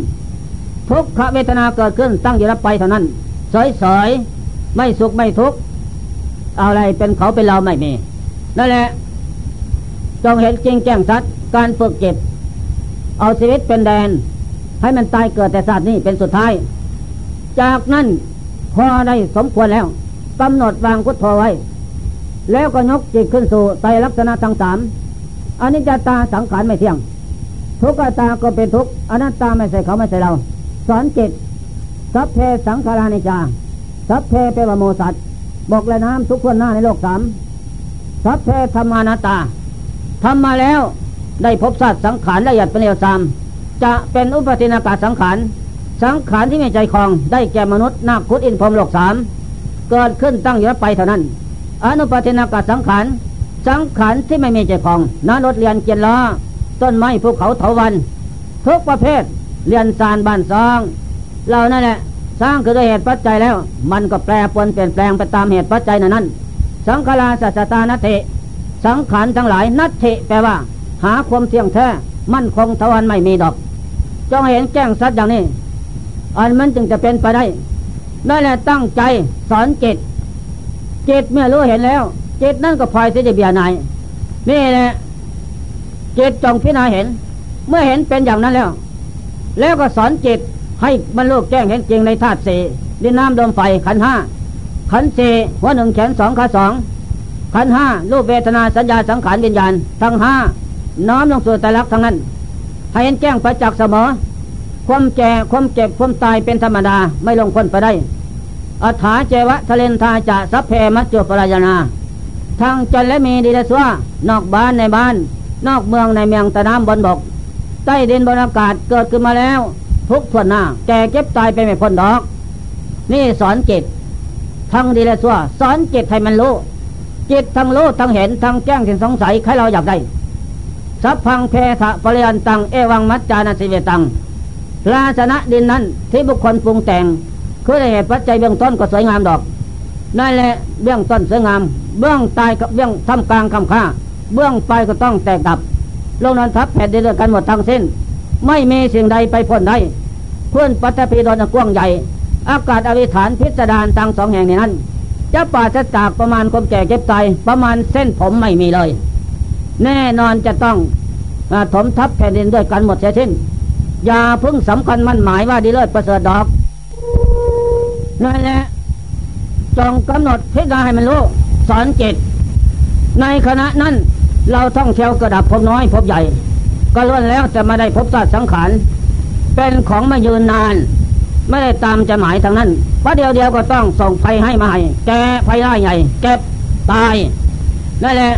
Speaker 1: ทุกขเวทนาเกิดขึ้นตั้งอยู่ไปเท่านั้นเสยๆไม่สุขไม่ทุกข์อะไรเป็นเขาเป็นเราไม่มีนั่นแหละจงเห็นจริงแจ้งชัดการฝึกจิตเอาชีวิตเป็นแดน ให้มันตายเกิดแต่ศาสตร์นี้เป็นสุดท้าย จากนั้นพอได้สมควรแล้วกำหนดวางพุทโธไว้ แล้วก็ยกจิตขึ้นสู่ไตรลักษณะทั้งสามอนิจจตาสังขารไม่เที่ยง ทุกตาก็เป็นทุกอนัตตาไม่ใช่เขาไม่ใช่เรา สอนจิตสัพเพสังขารานิจาสัพเพเปวโมสัตบอกและน้ำทุกคนหน้าในโลกสามสัพเพธรรมานาตาทำมาแล้วได้พบสัตว์สังขารละเอียดเป็นเอวสามจะเป็นอุปตินากาสังขารสังขารที่ไมีใจคลองได้แก่มนุษย์นาคุดอินพรมโลกสามเกิดขึ้นตั้งอยู่ไปเท่านั้น อนุปตินากาสังขารสังขารที่ไม่มีใจคลองนารถเรียนเกียนล้อต้นไม้ภูเขาเถาวัน ทุกประเภทเรียนสารบ้านซองเรานั่นแหละสร้างคือด้วยเหตุปัจจัยแล้ว มันก็แปรปวนเปลี่ยนแปลงไปตามเหตุปัจจัยนั้น สังขาราสัจตานเทสังขารทั้งหลายนัตเทแปลว่า หาความเที่ยงแท้มั่นคงทวันไม่มีดอกจงเห็นแจ้งสัตว์อย่างนี้ อันมันจึงจะเป็นไปได้ได้แหละตั้งใจสอนจิต จิตเมื่อรู้เห็นแล้วจิตนั่นก็พลอยเสียจะเบียนายนี่แหละจิตจงพิจารณาเห็น เมื่อเห็นเป็นอย่างนั้นแล้ว แล้วก็สอนจิตให้บรรลุแจ้งเห็นจริงในธาตุสี่ดินน้ำลมไฟขันห้าขันสี่หัวหนึ่งแขนสองขาสองขันห้ารูปเวทนาสัญญาสังขารวิญญาณ ทั้งห้าน้อมลงสู่ต่ลักทั้งนั้น ให้เห็นแจ้งประจักษ์เสมอ ความแก่ความเจ็บความตายเป็นธรรมดาไม่ลงพ้นไปได้ อัฐาเจวะทะเลนทาจะสัพเพมัจจุปรายนาทางจันและมีดีเดสวนอกบ้านในบ้าน นอกเมืองในเมืองตะน้ำบนบก ใต้ดินบนอากาศเกิดขึ้นมาแล้ว ทุกทวนหน้าแก่เก็บตายไปไม่พ้นดอก นี่สอนจิตทั้งดีและซัวสอนจิตให้มันรู้จิตทั้งรู้ทั้งเห็นทั้งแจ้งถึงสงสัยใครเราอยากได้สัพพังเพทะปริยันตังเอวังมัจจานาสิเวตังพราชนะดินนั้นที่บุคคลปรุงแต่ง คือเหตุปัจจัยเบื้องต้นก็สวยงามดอกนั่นแหละเบื้องต้นสวยงาม เบื้องตายกับเบื้องทำกลางคำค่า เบื้องไปก็ต้องแตกดับลงนอนทับแผ่นดินด้วยกันหมดทั้งสิ้น ไม่มีสิ่งใดไปพ้นได้เพื่อนปัตตภีดอนกว้างใหญ่ อากาศอวิฐานพิสดารทั้งสองแห่งในนั้น จะปราศจากประมาณความแก่เก็บตายประมาณเส้นผมไม่มีเลย แน่นอนจะต้องอถมทับแผ่นดินด้วยกันหมดเสียสิ้นอย่าเพิ่งสำคัญมั่นหมายว่าดีเลิศประเสริฐดอก นั่นแหละจงกำหนดพิจารณาให้มันรู้สอนจิต ในขณะนั้น เราท่องเที่ยวกระดับพบน้อยพบใหญ่ ก็ล้วนแล้วแต่มาได้พบสัตว์สังขารเป็นของมายืนนาน ไม่ได้ตามจะหมายทางนั้นเพราเดียวเดียวก็ต้องส่งไฟให้มาให้แกไฟได้ใหญ่เก็บตายนั่นแหละ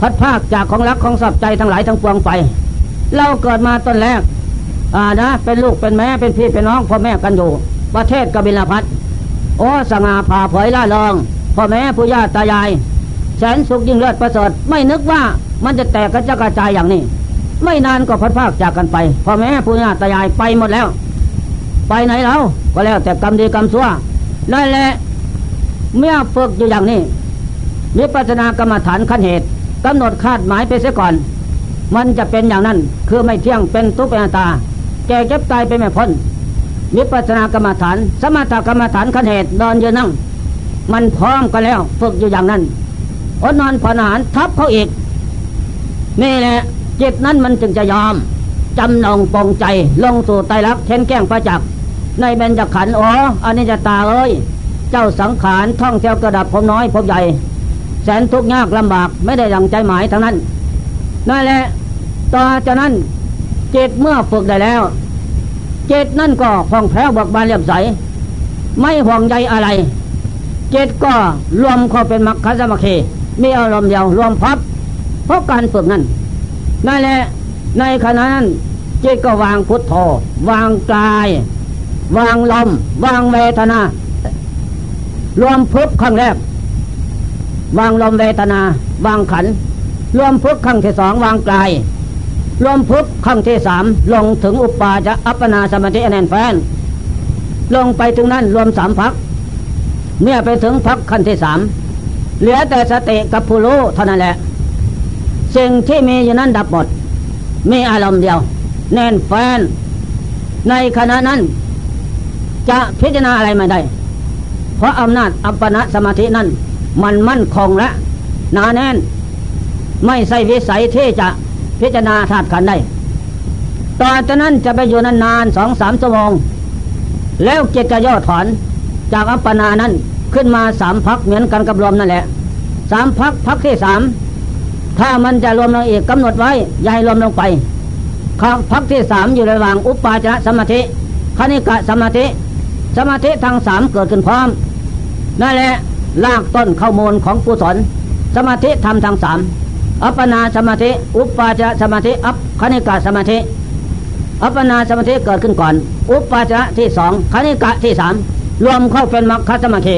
Speaker 1: พัดภาคจากของรักของสับใจทั้งหลายทั้งปวงไป เราเกิดมาต้นแรกอ่านะเป็นลูกเป็นแม่เป็นพี่เป็นน้องพ่อแม่กันอยู่ ประเทศกบิลพัท โอ้สง่าผ่าเผยล่าลองพ่อแม่ผู้ย่าตายายแสนสุขยิ่งเลิศประเสริฐไม่นึกว่ามันจะแตกกระจกระจายอย่างนี้ ไม่นานก็พัดภาคจากกันไปพ่อแม่ผู้ย่าตายายไปหมดแล้ว ไปไหนแล้วก็แล้วแต่กรรมดีกรรมชั่วนั่นแหละเมื่อฝึกอยู่อย่างนี้วิปัสสนากรรมฐานขั้นเหตุกำหนดคาดหมายไปเสียก่อน มันจะเป็นอย่างนั้น คือไม่เที่ยงเป็นทุกข์เป็นตตาแก่เก็บตายไปไม่พ้น วิปัสสนากรรมฐาน สมถกรรมฐานขันเหตุนอนยืนนั่ง มันพร้อมกันแล้วฝึกอยู่อย่างนั้นอดนอนผ่อนอาหารทับเขาอีกนี่แหละจิตนั้นมันจึงจะยอมจำนงปองใจลงสู่ไตรลักษณ์เช่นแก้งประจักษ์ในเบญจขันธ์อ๋ออันนี้จะตาเอ้ย เจ้าสังขารท่องเที่ยวกระดับผมน้อยผมใหญ่ แสนทุกข์ยากลำบากไม่ได้ดังใจหมายทั้งนั้นนั่นแหละต่อจากนั้นจิตเมื่อฝึกได้แล้ว เจตนั่นก็คล่องแคล่วเบิกบานเรียบใส ไม่ห่วงใยอะไร เจตก็รวมเข้าเป็นมรรคสมัคคีมีอารมณ์เดียวรวมพับ เพราะการฝึกนั้นนั่นแหละในขณะนั้นเจตก็วางพุทโธวางกาย วางลม วางเวทนา รวมพุทขั้งแรก วางลมเวทนา วางขัน รวมพุทขั้งที่สองวางกาย รวมพุทขั้งที่สามลงถึงอุปาจะอัปปนาสมาธิแนนแฟน ลงไปถึงนั้นรวมสามพัก เมื่อไปถึงพักขั้นที่สามเหลือแต่สติกับผู้รู้เท่านั้นแหละ สิ่งที่มีอยู่นั้นดับหมด มีอารมณ์เดียว แน่นแฟน ในขณะนั้น จะพิจารณาอะไรไม่ได้ เพราะอำนาจอัปปนาสมาธินั้น มันมั่นคงและหนาแน่น ไม่ใช่วิสัยที่จะ พิจารณาธาตุขันได้ต่อจากนั้นจะไปอยู่นานๆสองสามชั่วโมง แล้วเจตจะย่อถอนจากอัปปนานั้นขึ้นมาสามพักเหมือนกันกับรวมนั่นแหละสามพักพักที่สามถ้ามันจะรวมลงอีกกำหนดไว้อย่าให้รวมลงไปครับพักที่สามอยู่ระหว่างอุปาจารสมาธิคณิกะสมาธิ สมาธิทั้งสามเกิดขึ้นพร้อมนั่นแหละลากต้นข้ามูลของกุศลสมาธิทำทั้งสาม อัปปนาสมาธิ อุปปาจารสมาธิ อัปคณิกะสมาธิ อัปปนาสมาธิเกิดขึ้นก่อน อุปปาจารที่สองคณิกะที่สามรวมเข้าเป็นมรรคสมาธิ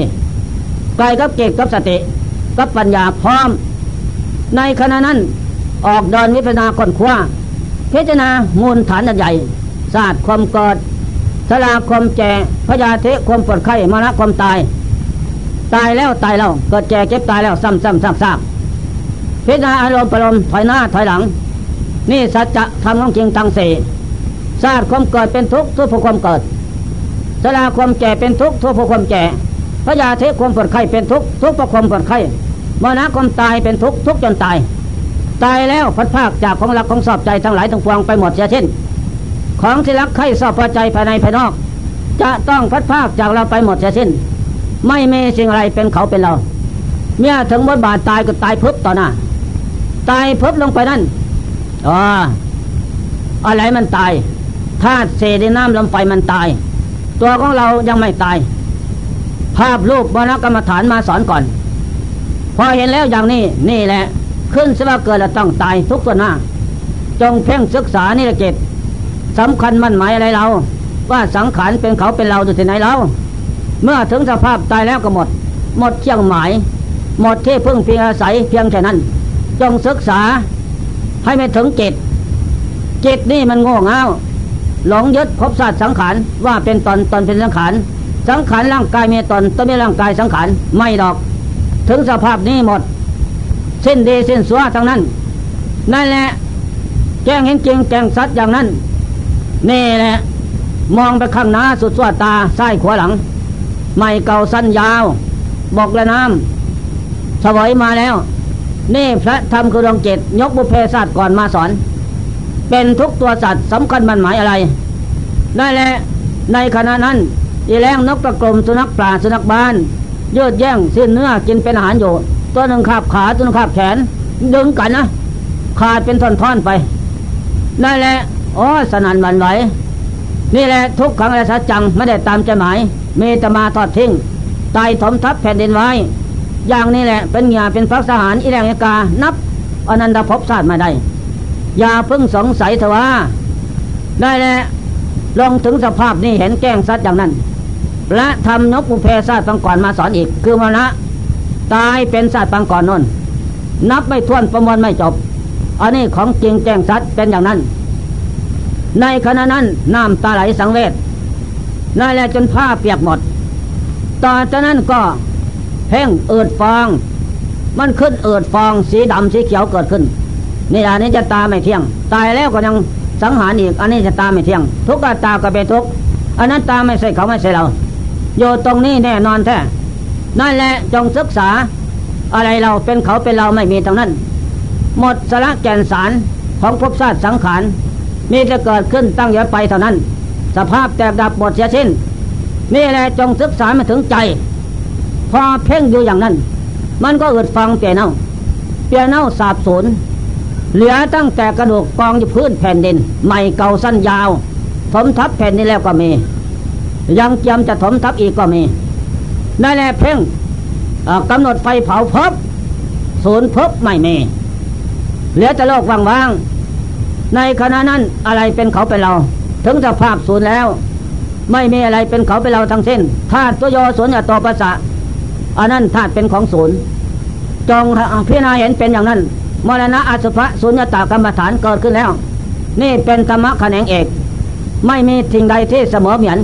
Speaker 1: กายกับเกตกับสติ กับปัญญาพร้อม ในขณะนั้นออกเดินวิปัสนาค้นคว้าพิจารณามูลฐานใหญ่ศาสตร์ความเกิดสลาความแก่พยาธิความปวดไข้มรณะความตาย ตายแล้วตายแล้วเกิดแก่เก็บตายแล้วซ้ำซ้ำซากซาก พิจารณาอารมณ์ปรมถอยหน้าถอยหลัง นี่สัจจะทำของจริงทั้งสี่ศาสตร์ความเกิดเป็นทุกข์ทุกข์ความเกิดสลาความแก่เป็นทุกข์ทุกข์ความแก่พระยาธิความปวดไข้เป็นทุกข์ทุกข์เพระความปวดไข้มรณะความตายเป็นทุกข์ทุกจนตาย ตายแล้วพัดภาคจากของรักของสอบใจทั้งหลายทั้งปวงไปหมดเสียเช่น ของที่รักใครสอบพอใจภายในภายนอก จะต้องพัดภาคจากเราไปหมดเสียสิ้นไม่มีสิ่งอะไรเป็นเขาเป็นเรา เมื่อถึงบทบาทตายก็ตายพึบต่อหน้า ตายพึบลงไปนั่นอ๋ออะไรมันตายธาตุเศษน้ำลมไฟมันตาย ตัวของเรายังไม่ตาย ภาพรูปมรณกรรมฐานมาสอนก่อน พอเห็นแล้วอย่างนี้นี่แหละ ขึ้นสว่าเกิดแล้วต้องตายทุกตัวหน้า จงเพ่งศึกษานี่ละเจตสำคัญมั่นหมายอะไรเรา ว่าสังขารเป็นเขาเป็นเราอยู่ที่ไหนเรา เมื่อถึงสภาพตายแล้วก็หมด หมดเชียงหมาย หมดที่พึ่งเพียงอาศัยเพียงแค่นั้น จงศึกษา ให้ไม่ถึงจิตจิตนี่มันโง่เง่าหลงยึดพบศาสตร์สังขารว่าเป็นตนตนเป็นสังขารสังขารร่างกายมีตนต้องมีร่างกายสังขารไม่ดอก ถึงสภาพนี้หมดสิ้นดีสิ้นสัวทั้งนั้น นั่นแหละแจ้งเห็นจริงแจ้งสัตว์อย่างนั้นนี่แหละมองไปข้างหน้าสุดสวตาซ้ขวาหลัง ไม่เก่าสั้นยาว บอกและน้ำสวยมาแล้ว นี่พระธรรมคือดวงจิตยกบุเพศาสตร์ก่อนมาสอน เป็นทุกตัวสัตว์สำคัญมันหมายอะไร ได้แหละในขณะนั้นอีแรงนกตะกลมสุนัขปลาสุนัขบ้านยืดแย่งสิ้นเนื้อกินเป็นอาหารอยู่ ตัวหนึ่งขาบขาตัวหนึ่งขาบแขน ดึงกันนะขาดเป็นท่อนๆไป ได้แหละอ๋อสนันวันไหวนี่แหละทุกขังและสัจจังไม่ได้ตามใจหมาย เมตมาทอดทิ้งตายถมทับแผ่นดินไว้ อย่างนี้แหละ เป็นเงียเป็นพักสหารอิแรงกา นับอนันตภพชาติมาได้ อย่าเพิ่งสงสัยเถอะว่า ได้แหละลงถึงสภาพนี้เห็นแก้งสัตว์อย่างนั้น และทำนกอุเพศาสตร์ปังก่อนมาสอนอีก คือมรณะตายเป็นสัตว์ปังก่อนนนนับไม่ท้วนประมวลไม่จบ อันนี้ของจริงแจ้งสัตว์เป็นอย่างนั้น ในขณะนั้นน้ำตาไหลสังเวชนั่นแหละจนผ้าเปียกหมด ต่อจากนั้นก็ แห้งเอิดฟอง มันขึ้นเอิดฟองสีดำสีเขียวเกิดขึ้นนี่อันนี้จะตาไม่เที่ยง ตายแล้วก็ยังสังหารอีก อันนี้จะตาไม่เที่ยง ทุกตาก็เป็นทุกอันนั้นตาไม่ใช่เขาไม่ใช่เราโยตรงนี้แน่นอนแท้นั่นแหละจงศึกษา อะไรเราเป็นเขาเป็นเราไม่มีทั้งนั้น หมดสระแก่นสารของภพชาติสังขารมีจะเกิดขึ้นตั้งอยู่ไปเท่านั้น สภาพแตกดับหมดเสียสิ้นนี่แหละจงศึกษามาถึงใจ พอเพ่งอยู่อย่างนั้น มันก็เอึดฟังเปียเน่าเปียเน่าสาบสูญเหลือตั้งแต่กระดูกกองอยู่พื้นแผ่นดินใหม่เก่าสั้นยาว ถมทับแผ่นนี้แล้วก็มี ยังจำจะถมทับอีกก็มีได้แลเพ่งกำหนดไฟเผาพบศูนย์พบไม่มีเหลือแต่โลกว่างๆในขณะนั้นอะไรเป็นเขาเป็นเรา ถึงสภาพศูนย์แล้ว ไม่มีอะไรเป็นเขาเป็นเราทั้งสิ้นธาตุตัวโยศูนย์ต่อภาษา อันนั้นธาตุเป็นของศูนย์จงพิจารณาเห็นเป็นอย่างนั้นมรณะอสุภะสุญญตากรรมฐานเกิดขึ้นแล้ว นี่เป็นธรรมะแขนงเอก ไม่มีทิ้งใดที่เสมอเหมือน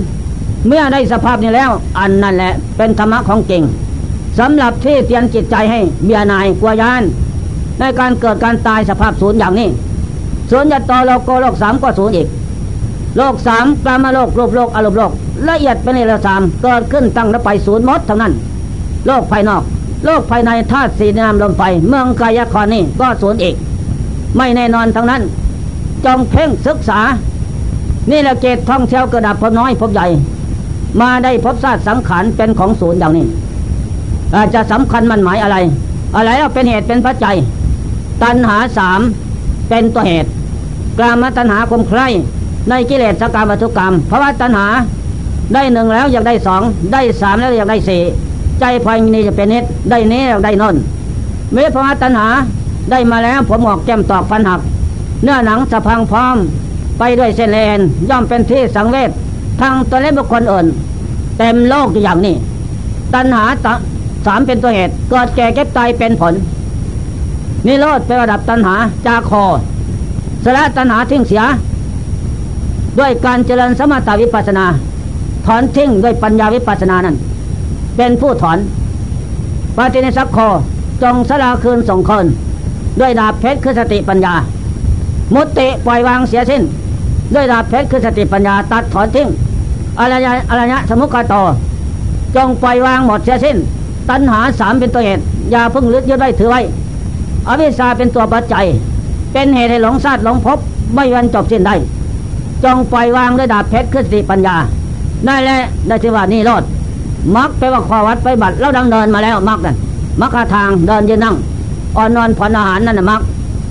Speaker 1: เมื่อได้สภาพนี้แล้ว อันนั่นแหละเป็นธรรมะของจริงสำหรับที่เตียนจิตใจให้เบียนายกลัวยานในการเกิดการตายสภาพศูนย์อย่างนี้ศูนย์ยต่อโลกโกโลกสามก็ศูนย์อีก โลกสามกลามโลกรูปโลกอารมณ์โลกละเอียดเป็นในโลกสามเกิดขึ้นตั้งแล้วไปศูนย์มดเท่านั้น โลกภายนอก โลกภายในธาตุสีน้ำลมไฟ เมืองกายครนี่ก็สูญอีก ไม่แน่นอนทั้งนั้น จงเพ่งศึกษา นี่แหละเกตท่องเที่ยวกระดับพบน้อยพบใหญ่ มาได้พบศาสตร์สังขารเป็นของศูนย์อย่างนี้ อาจจะสำคัญมันหมายอะไร อะไรเราเป็นเหตุเป็นปัจจัย ตัณหาสามเป็นตัวเหตุกลามตัณหาคมใครในกิเลสสกามวัตถุกรรมเพราะว่าตัณหาได้หนึ่งแล้วอยากได้สองได้สามแล้วอยากได้สี่ ใจภายในจะเป็นเนิดได้เนี้ได้นอนเมื่อพระตัณหาได้มาแล้วผมออกแก้มตอกฟันหัก เนื้อหนังสะพังพร้อม ไปด้วยเส้นเลนย่อมเป็นที่สังเวชทางตัวเล็กบุคคลอื่นเต็มโลกอย่างนี้ ตัณหาสามเป็นตัวเหตุเกิดแก่เก็บตายเป็นผล นิโรธเป็นระดับตัณหาจาคอสละตัณหาทิ้งเสีย ด้วยการเจริญสมถาวิปัสนา ถอนทิ้งด้วยปัญญาวิปัสนานั้น เป็นผู้ถอนปฏินสักคอจงสลาคืนส่งคนด้วยดาบเพชรคือสติปัญญา มุตติปล่อยวางเสียสิ้น ด้วยดาบเพชรคือสติปัญญาตัดถอนทิ้งอรยะอรยะสมุกาโตจงปล่อยวางหมดเสียสิ้น ตัณหาสามเป็นตัวเหตุอย่าพึ่งลึกยึดไว้ถือไว้ อวิชชาเป็นตัวปัจจัย เป็นเหตุให้หลงซาดหลงพบไม่วันจบสิ้นได้จงปล่อยวางด้วยดาบเพชรคือสติปัญญา ได้แล้วได้ที่ว่านี่รอด มักไปว่าขอวัดไปบัตรแล้วดังเดินมาแล้วมักนั่นมักคาทางเดินยืนนั่งอ่อนนอนผ่อนอาหารนั่นนะมัก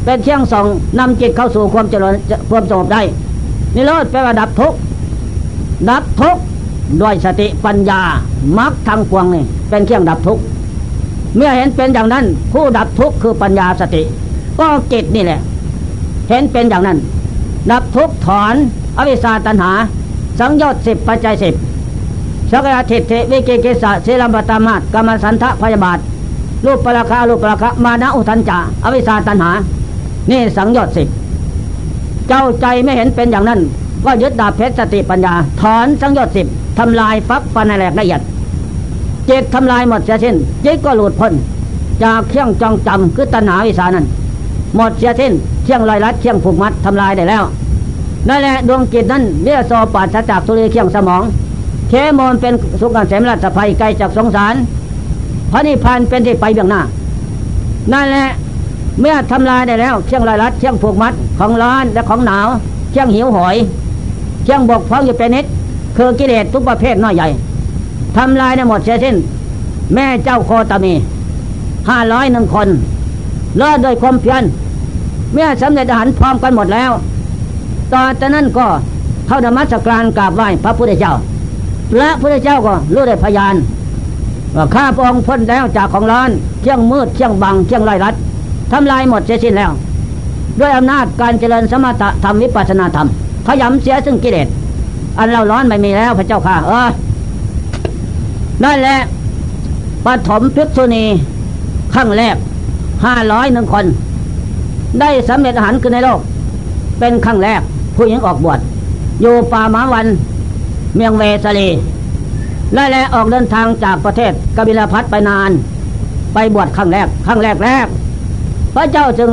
Speaker 1: เป็นเที่ยงส่องนำจิตเข้าสู่ความเจริญความสงบได้นี่เลิศไปว่าดับทุกดับทุกด้วยสติปัญญามักทางปวงนี่เป็นเครื่องดับทุกเมื่อเห็นเป็นอย่างนั้น ผู้ดับทุกคือปัญญาสติ ก็จิตนี่แหละ เห็นเป็นอย่างนั้น ดับทุกถอนอวิชชาตัญหา สังยชน์สิบปัจจัยสิบ สักยะทิฏฐิวิกิกิสะเสลัมปตามาตกรรมสันทะพยาบาทรูปปราคารูปปราคามานะอุทันจาอวิชาตันหา นี่สังยอดสิเจ้าใจไม่เห็นเป็นอย่างนั้น
Speaker 2: ก็ยึดดาบเพชรสติปัญญา ถอนสังยชน์สิบทำลายฟักฟันแหลกละเอียดเจตทำลายหมดเสียสิ้นจิตก็หลุดพ้นจากเครื่องจองจำคือตัณหาวิสานั้น หมดเสียสิ้นเครื่องลอยลัดเครื่องผูกมัดทำลายได้แล้วนั่นแหละดวงจิตนั้นเรียโซปัสจากสุริเครื่องสมอง เคมอนเป็นสุขเสมรัตภัยไกลจากสงสาร พระนิพพานเป็นที่ไปเบื้องหน้า นั่นแหละเมื่อทำลายได้แล้วเครื่องลอยลัดเครื่องผูกมัดของร้อนและของหนาวเครื่องหิวหอยเครื่องบกพร่องอยู่เป็นนิดคือกิเลสทุกประเภทน้อยใหญ่ทำลายได้หมดเสียสิ้น แม่เจ้าโคตมีห้าร้อยหนึ่งคนเลิศโดยความเพียรเมื่อสำเร็จอาหารพร้อมกันหมดแล้ว ต่อจากนั้นก็เข้าธรรมสการกราบไหว้พระพุทธเจ้า และพระเจ้าก็รู้ได้พยานว่าข้าพระองค์พ้นแล้วจากของร้อนเที่ยงมืดเที่ยงบังเที่ยงไร้รัดทำลายหมดเสียสิ้นแล้ว ด้วยอำนาจการเจริญสมถะธรรมวิปัสนาธรรมขยำเสียซึ่งกิเลสอันเราร้อนไม่มีแล้วพระเจ้าค่ะเออนั่นแหละปฐมพิกษุณีขั้งแรกห้าร้อยหนึ่งคน ได้สำเร็จอาหารขึ้นในโลก เป็นครั้งแรกผู้หญิงออกบวชอยู่ป่ามาวัน เมียงเวสลีและแลออกเดินทางจากประเทศกบิลพัทไปนาน ไปบวชครั้งแรกครั้งแรกแรก พระเจ้าจึง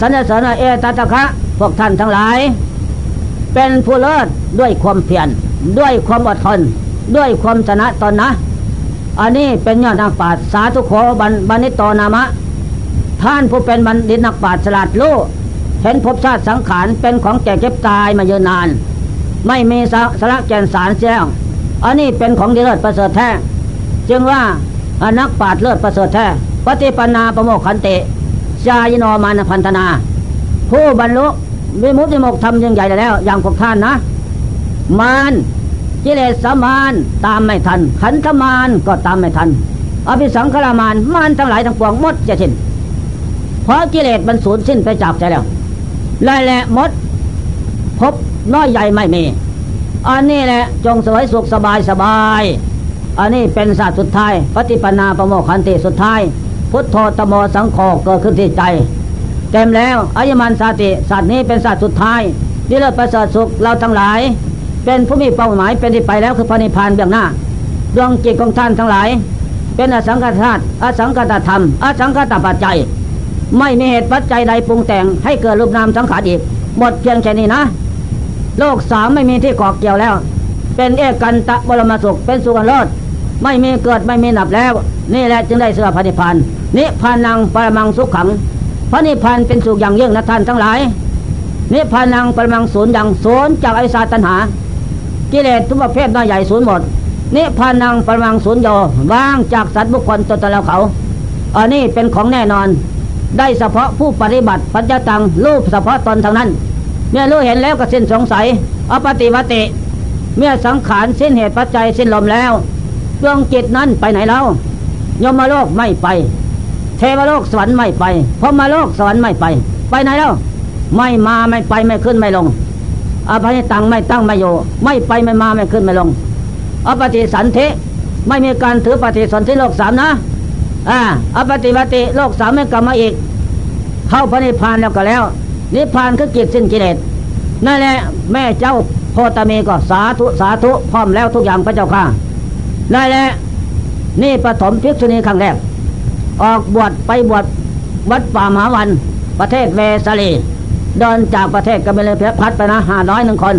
Speaker 2: สรรเสริญเอตตะคะพวกท่านทั้งหลาย เป็นผู้เลิศด้วยความเพียรด้วยความอดทนด้วยความชนะตนนะ อันนี้เป็นยอดนักปราชญ์สาธุโขบันบันิตนามะ ท่านผู้เป็นบัณฑิตนักปราชญ์ฉลาดรู้เห็นภพชาติสังขารเป็นของแก่เก็บตายมาเยอะนาน ไม่มีสาระแก่นสารเสียอันนี้เป็นของดีเลิศประเสริฐแท้ จึงว่าอนักปราชญ์เลิศประเสริฐแท้ปฏิปนาประโมกขันเตชายโนมานพันธนา ผู้บรรลุวิมุตติมกทำยังใหญ่แล้ว อย่างพวกท่านนะ มานกิเลสสมานตามไม่ทัน ขันธมานก็ตามไม่ทัน อภิสังขารมานมานทั้งหลายทั้งปวงหมดจะสิ้นเพราะกิเลสมันสูญสิ้นไปจากใจแล้วไล่แหละหมด พบน้อยใหญ่ไม่มี อันนี้แหละจงสวยสุขสบายสบาย อันนี้เป็นศาสตร์สุดท้าย ปฏิปนาประโมขันติสุดท้าย พุทโธตโมสังโฆเกิดขึ้นที่ใจ เต็มแล้วอายมันสาติศาสตร์นี้เป็นศาสตร์สุดท้ายนี่เลิศประเสริฐสุขเราทั้งหลาย เป็นผู้มีเป้าหมายเป็นที่ไปแล้วคือพระนิพพานเบื้องหน้าดวงจิตของท่านทั้งหลาย เป็นอสังกตธาตุอสังกตธรรม อสังกตปัจจัย ไม่มีเหตุปัจจัยใดปรุงแต่งให้เกิดรูปนามสังขารอีก หมดเพียงแค่นี้นะ โลกสามไม่มีที่เกาะเกี่ยวแล้ว เป็นเอกันตะบรมสุขเป็นสุขโลดไม่มีเกิดไม่มีหนับแล้ว นี่แหละจึงได้เสือพระนิพพานนิพพานังปรมังสุขขัง พระนิพพานเป็นสุขอย่างยิ่งนะท่านทั้งหลาย นิพพานังปรมังศูนย์อย่างศูนย์จากไอสาตัญหา กิเลสทุกประเภทน้อยใหญ่ศูนย์หมด นิพพานังปรมังศูนย์โยว่างจากสัตว์บุคคลตัวตนแล้วเขาอันนี้เป็นของแน่นอน ได้เฉพาะผู้ปฏิบัติปัญญาตังรูปเฉพาะตนเท่านั้น เมื่อรู้เห็นแล้วก็สิ้นสงสัยอปฏิวติ เมื่อสังขารสิ้นเหตุปัจจัยสิ้นลมแล้วดวงจิตนั้นไปไหนแล้วยมโลกไม่ไป เทวโลกสวรรค์ไม่ไปพมโลกสวรรค์ไม่ไป ไปไหนแล้วไม่มาไม่ไปไม่ขึ้นไม่ลงอภัยตังไม่ตั้งไม่อยู่ไม่ไปไม่มาไม่ขึ้นไม่ลงอปฏิสันเทไม่มีการถือปฏิสนธิโลกสามนะอ่าอปฏิวัติโลกสามไม่กลับมาอีก เข้าพระนิพพานแล้วก็แล้ว นิพพานคือกิจสิ้นกิเลสนั่นแหละแม่เจ้าโพตเมก็สาธุสาธุพร้อมแล้วทุกอย่างพระเจ้าค่ะนั่นแหละนี่ปฐมภิกษุณีครั้งแรก ออกบวชไปบวชวัดป่ามหาวัน ประเทศเวสาลีเดินจากประเทศกัมพูชาพัดไปนะห้าร้อยหนึ่งคน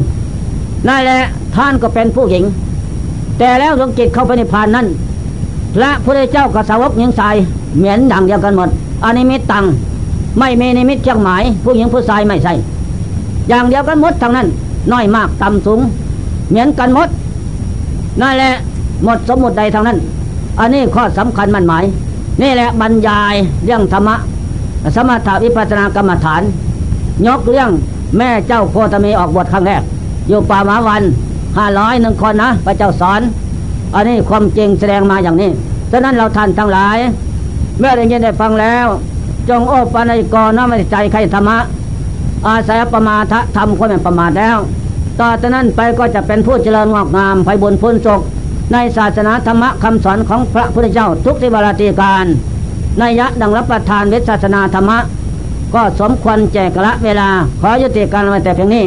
Speaker 2: นั่นแหละท่านก็เป็นผู้หญิง แต่แล้วดวงจิตเข้าไปในพานนั้นพระพุทธเจ้ากับสาวกหญิงชายเหมือนดังเดียวกันหมดอันนี้มิตตัง ไม่มีนิมิตเชียงหมาย ผู้หญิงผู้ชายไม่ใช่ อย่างเดียวกันหมดทั้งนั้น น้อยมากต่ำสูง เหมือนกันหมด นั่นแหละหมดสมมติใดทั้งนั้น อันนี้ข้อสำคัญมันหมาย นี่แหละบรรยายเรื่องธรรมะ สมถะวิปัสสนากรรมฐาน ยกเรื่องแม่เจ้าโคตมีออกบทครั้งแรก อยู่ป่ามาวันห้าร้อยหนึ่งคนนะพระเจ้าสอน อันนี้ความจริงแสดงมาอย่างนี้ฉะนั้นเราท่านทั้งหลาย เมื่อได้ยินได้ฟังแล้ว จงโอปนายกรน้อมใจใครธรรมะ อาศัยประมาททำความเป็นประมาทแล้ว ต่อจากนั้นไปก็จะเป็นผู้เจริญงอกงามไพบุญพ้นศกในศาสนาธรรมะคำสอนของพระพุทธเจ้าทุกทิวราตีการนยะดังรับประทานเวทศาสนาธรรมะ ก็สมควรแจกละเวลา ขอยุติการไว้แต่เพียงนี้